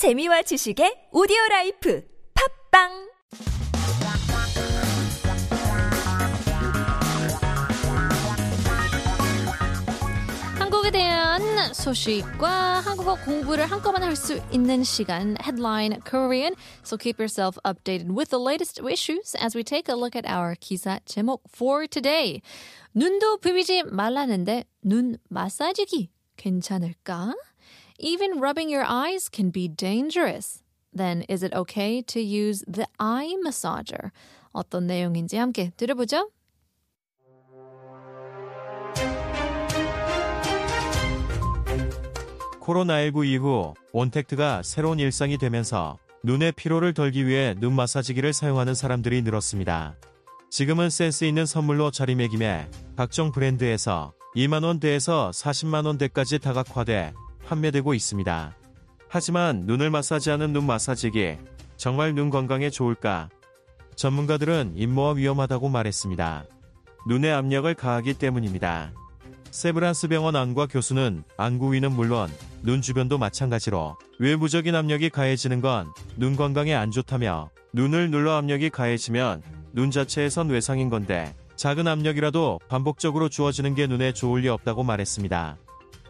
재미와 지식의 오디오 라이프 팝빵 한국에 대한 소식과 한국어 공부를 한꺼번에 할 수 있는 시간 Headline Korean. So keep yourself updated with the latest issues as we take a look at our 기사 제목 for today. 눈도 비비지 말라는데 눈 마사지기 괜찮을까? Even rubbing your eyes can be dangerous. Then is it okay to use the eye massager? 어떤 내용인지 함께 들어보죠. 코로나19 이후 온택트가 새로운 일상이 되면서 눈의 피로를 덜기 위해 눈 마사지기를 사용하는 사람들이 늘었습니다. 지금은 센스 있는 선물로 자리매김해 각종 브랜드에서 2만원대에서 40만원대까지 다각화돼 판매되고 있습니다. 하지만 눈을 마사지하는 눈 마사지기, 정말 눈 건강에 좋을까? 전문가들은 임모와 위험하다고 말했습니다. 눈의 압력을 가하기 때문입니다. 세브란스 병원 안과 교수는 안구 위는 물론 눈 주변도 마찬가지로 외부적인 압력이 가해지는 건 눈 건강에 안 좋다며 눈을 눌러 압력이 가해지면 눈 자체에선 외상인 건데 작은 압력이라도 반복적으로 주어지는 게 눈에 좋을 리 없다고 말했습니다.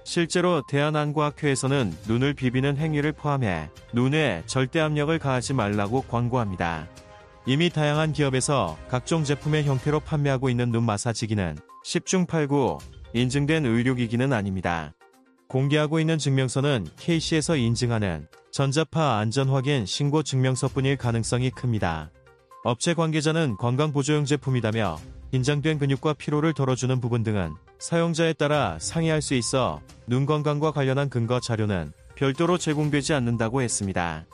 실제로 대한안과학회에서는 눈을 비비는 행위를 포함해 눈에 절대 압력을 가하지 말라고 광고합니다. 이미 다양한 기업에서 각종 제품의 형태로 판매하고 있는 눈 마사지기는 10중 8구 인증된 의료기기는 아닙니다. 공개하고 있는 증명서는 KC에서 인증하는 전자파 안전 확인 신고 증명서뿐일 가능성이 큽니다. 업체 관계자는 건강보조용 제품이다며 긴장된 근육과 피로를 덜어주는 부분 등은 사용자에 따라 상이할 수 있어 눈 건강과 관련한 근거 자료는 별도로 제공되지 않는다고 했습니다.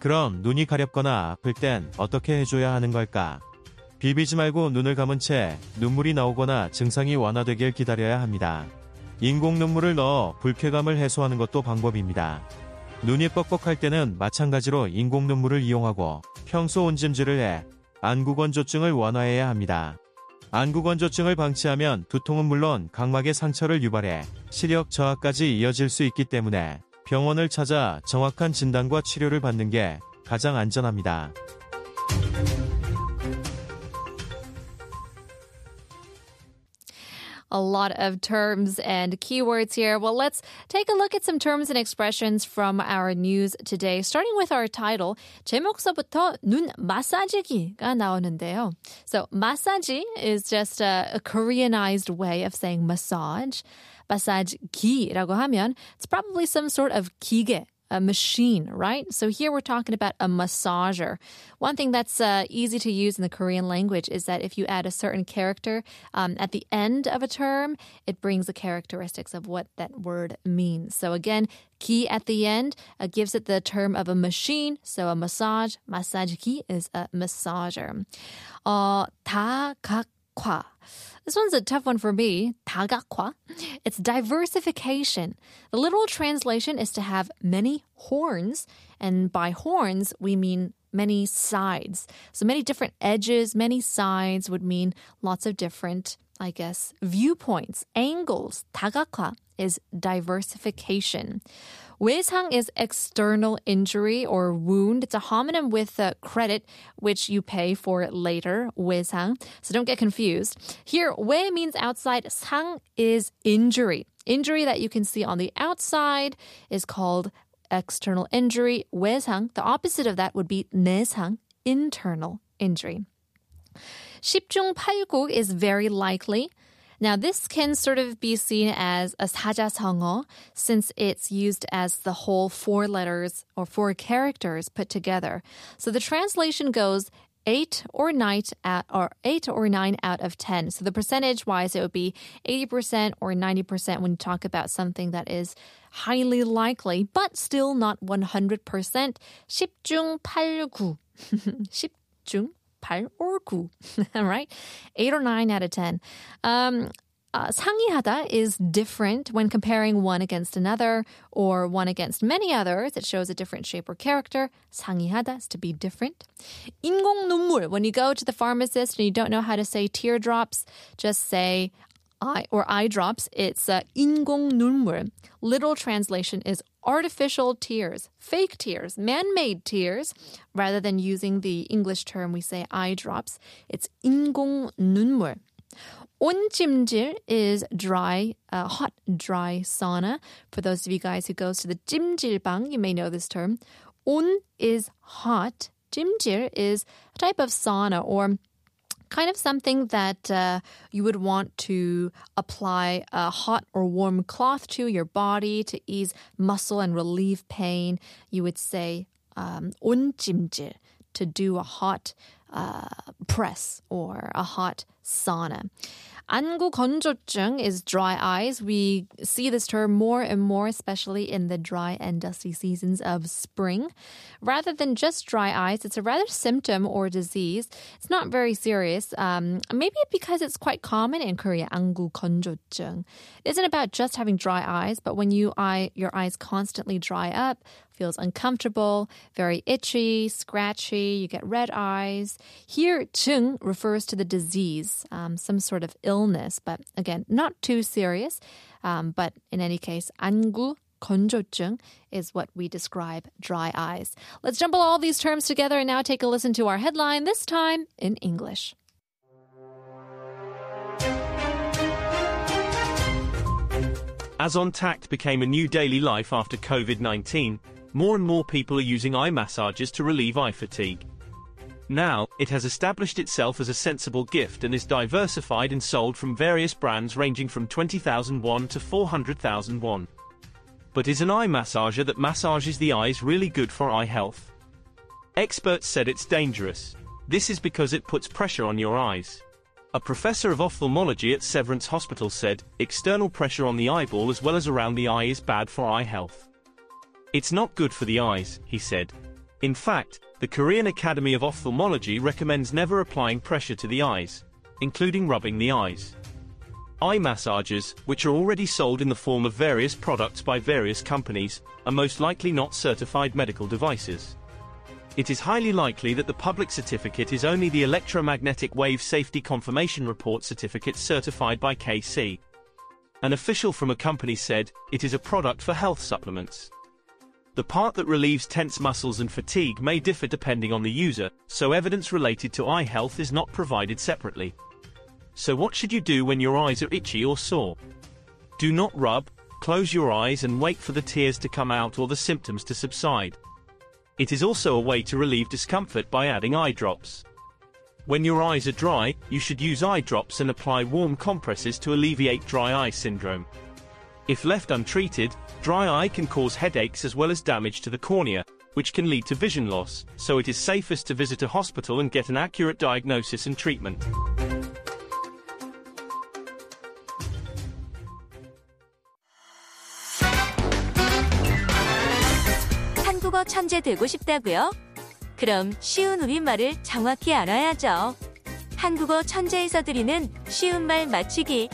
그럼 눈이 가렵거나 아플 땐 어떻게 해줘야 하는 걸까? 비비지 말고 눈을 감은 채 눈물이 나오거나 증상이 완화되길 기다려야 합니다. 인공 눈물을 넣어 불쾌감을 해소하는 것도 방법입니다. 눈이 뻑뻑할 때는 마찬가지로 인공 눈물을 이용하고 평소 온찜질을 해 안구건조증을 완화해야 합니다. 안구건조증을 방치하면 두통은 물론 각막의 상처를 유발해 시력 저하까지 이어질 수 있기 때문에 병원을 찾아 정확한 진단과 치료를 받는 게 가장 안전합니다. a lot of terms and keywords here. Well, let's take a look at some terms and expressions from our news today, starting with our title. 제목서부터 눈 마사지기가 나오는데요. So, 마사지 is just a, a Koreanized way of saying massage. 마사지기라고 하면 it's probably some sort of 기계 a machine, right? So here we're talking about a massager. One thing that's uh, easy to use in the Korean language is that if you add a certain character um, at the end of a term, it brings the characteristics of what that word means. So again, ki at the end uh, gives it the term of a machine. So a massage, massage ki is a massager. Uh, 다 각 화. This one's a tough one for me. 다각화. It's diversification. The literal translation is to have many horns, and by horns we mean many sides. So many different edges, many sides would mean lots of different, I guess, viewpoints, angles. 다각화 is diversification. 외상 is external injury or wound. It's a homonym with a credit, which you pay for later. 외상. So don't get confused. Here, 외 means outside. 상 is injury. Injury that you can see on the outside is called external injury. 외상. The opposite of that would be 내상, internal injury. 10중 8구 is very likely. Now, this can sort of be seen as a 사자성어 since it's used as the whole four letters or four characters put together. So the translation goes eight or nine out or eight or nine out of ten. So the percentage wise, it would be 80% or 90% when you talk about something that is highly likely, but still not 100%. 10중 8구. 10중 8 or 9. right? 8 or 9 out of 10. Um, uh, 상이하다 is different when comparing one against another or one against many others. It shows a different shape or character. 상이하다 is to be different. 인공 눈물. When you go to the pharmacist and you don't know how to say teardrops, just say eye or eye drops, it's uh, 인공 눈물. Literal translation is artificial tears, fake tears, man-made tears. Rather than using the English term we say eye drops, it's 인공 눈물. 온찜질 is dry, uh, hot, dry sauna. For those of you guys who goes to the 찜질방, you may know this term. 온 is hot. 찜질 is a type of sauna or kind of something that uh, you would want to apply a hot or warm cloth to your body to ease muscle and relieve pain. You would say um, 온찜질 to do a hot uh, press or a hot sauna. 안구 건조증 is dry eyes. We see this term more and more, especially in the dry and dusty seasons of spring. Rather than just dry eyes, it's a rather symptom or disease. It's not very serious. Um, maybe because it's quite common in Korea. 안구 건조증. It isn't about just having dry eyes, but when you eye your eyes constantly dry up, feels uncomfortable, very itchy, scratchy, you get red eyes. Here, 증 refers to the disease, um, some sort of illness, but again, not too serious. Um, but in any case, 안구 건조증 is what we describe dry eyes. Let's jumble all these terms together and now take a listen to our headline, this time in English. As on tact became a new daily life after COVID 19, more and more people are using eye massages to relieve eye fatigue. Now, it has established itself as a sensible gift and is diversified and sold from various brands ranging from 20,000 won to 400,000 won. But is an eye massager that massages the eyes really good for eye health? Experts said it's dangerous. This is because it puts pressure on your eyes. A professor of ophthalmology at Severance Hospital said, external pressure on the eyeball as well as around the eye is bad for eye health. It's not good for the eyes, he said. In fact, the Korean Academy of Ophthalmology recommends never applying pressure to the eyes, including rubbing the eyes. Eye massagers, which are already sold in the form of various products by various companies, are most likely not certified medical devices. It is highly likely that the public certificate is only the Electromagnetic Wave Safety Confirmation Report certificate certified by KC. An official from a company said, it is a product for health supplements. The part that relieves tense muscles and fatigue may differ depending on the user, so evidence related to eye health is not provided separately. So what should you do when your eyes are itchy or sore? Do not rub, close your eyes and wait for the tears to come out or the symptoms to subside. It is also a way to relieve discomfort by adding eye drops. When your eyes are dry, you should use eye drops and apply warm compresses to alleviate dry eye syndrome. If left untreated, dry eye can cause headaches as well as damage to the cornea, which can lead to vision loss, so it is safest to visit a hospital and get an accurate diagnosis and treatment. 한국어 천재 되고 싶다고요? 그럼 쉬운 우리말을 정확히 알아야죠. 한국어 천재에서 드리는 쉬운 말 맞추기.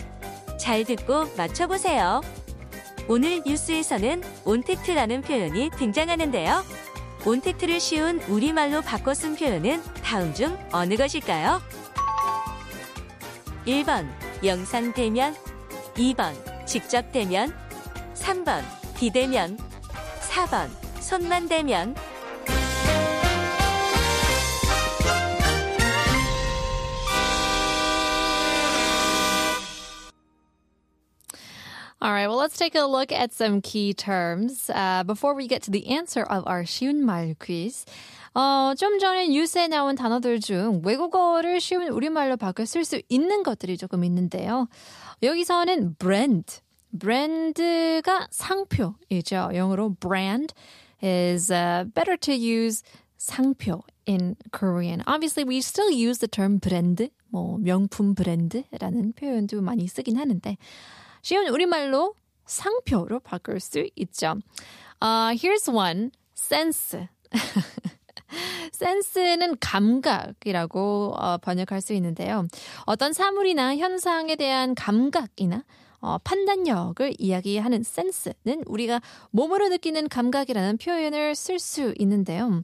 잘 듣고 맞춰보세요. 오늘 뉴스에서는 온택트라는 표현이 등장하는데요. 온택트를 쉬운 우리말로 바꿔 쓴 표현은 다음 중 어느 것일까요? 1번 영상 대면 2번 직접 대면 3번 비대면 4번 손만 대면 All right, well, let's take a look at some key terms uh, before we get to the answer of our 쉬운 말 quiz. 어, 좀 전에 뉴스에 나온 단어들 중 외국어를 쉬운 우리말로 바꿔 쓸 수 있는 것들이 조금 있는데요. 여기서는 brand, brand가 상표이죠. 영어로 brand is uh, better to use 상표 in Korean. Obviously, we still use the term brand, 뭐 명품 브랜드라는 표현도 많이 쓰긴 하는데 쉬운 우리말로 상표로 바꿀 수 있죠. Uh, here's one. sense. 센스는 감각이라고 어, 번역할 수 있는데요. 어떤 사물이나 현상에 대한 감각이나 어, 판단력을 이야기하는 센스는 우리가 몸으로 느끼는 감각이라는 표현을 쓸 수 있는데요.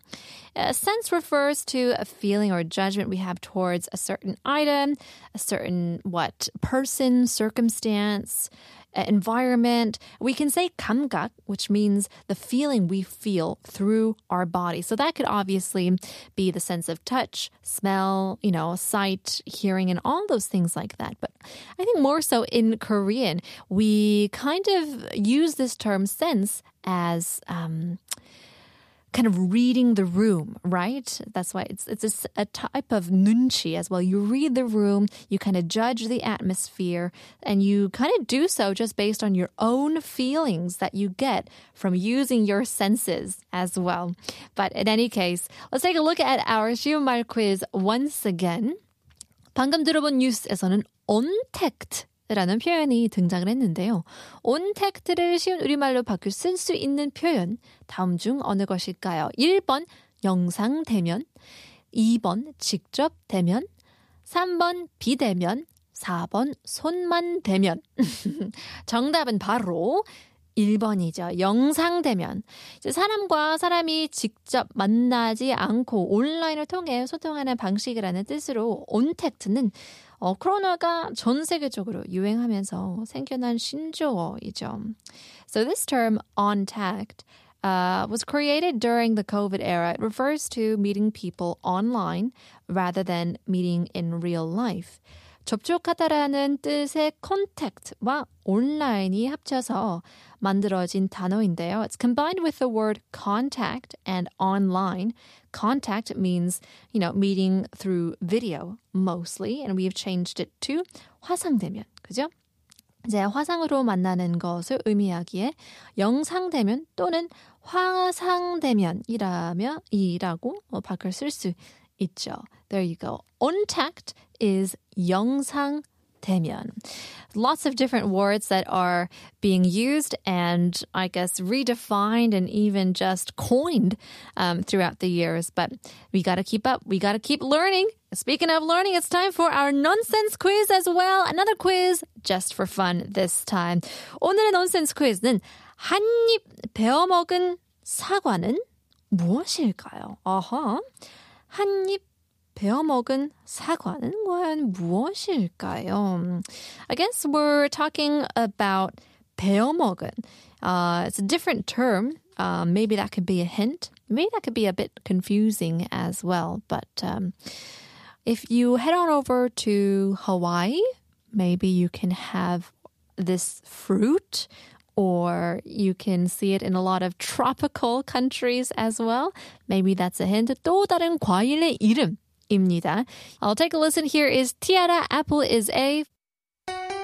A sense refers to a feeling or judgment we have towards a certain item, a certain what person, circumstance, environment. We can say 감각, which means the feeling we feel through our body. So that could obviously be the sense of touch, smell, you know, sight, hearing, and all those things like that. But I think more so in Korean, we kind of use this term sense as um, kind of reading the room, right? That's why it's it's a, a type of nunchi as well. You read the room, you kind of judge the atmosphere, and you kind of do so just based on your own feelings that you get from using your senses as well. But in any case, let's take a look at our 쉬운말 quiz once again. 방금 들어본 뉴스에서는 on tact 라는 표현이 등장을 했는데요. 온택트를 쉬운 우리말로 바꿀 쓸 수 있는 표현 다음 중 어느 것일까요? 1번 영상 대면 2번 직접 대면 3번 비대면 4번 손만 대면 정답은 바로 1번이죠. 영상 대면. 사람과 사람이 직접 만나지 않고 온라인을 통해 소통하는 방식이라는 뜻으로 온택트는 어, 코로나가 전 세계적으로 유행하면서 생겨난 신조어이죠. So this term contact uh, was created during the COVID era. It refers to meeting people online rather than meeting in real life. 접촉하다라는 뜻의 contact와 온라인이 합쳐서 만들어진 단어인데요. It's combined with the word contact and online. Contact means, you know, meeting through video mostly, and we've changed it to 화상대면. 그죠? 이제 화상으로 만나는 것을 의미하기에 영상대면 또는 화상대면이라며 이라고 바꿀 쓸수 있죠. There you go. Untact is 영상 대면. Lots of different words that are being used and I guess redefined and even just coined um, throughout the years. But we got to keep up. We got to keep learning. Speaking of learning, it's time for our nonsense quiz as well. Another quiz just for fun this time. 오늘의 nonsense quiz는 한입 베어 먹은 사과는 무엇일까요? 어허. 한입 베어 먹은 사과는 과연 무엇일까요? I guess we're talking about 베어 먹은. Uh, it's a different term. Uh, maybe that could be a hint. Maybe that could be a bit confusing as well. But um, if you head on over to Hawaii, maybe you can have this fruit or you can see it in a lot of tropical countries as well. Maybe that's a hint. 또 다른 과일의 이름. 입니다. I'll take a listen. Here is Tiara. Apple is a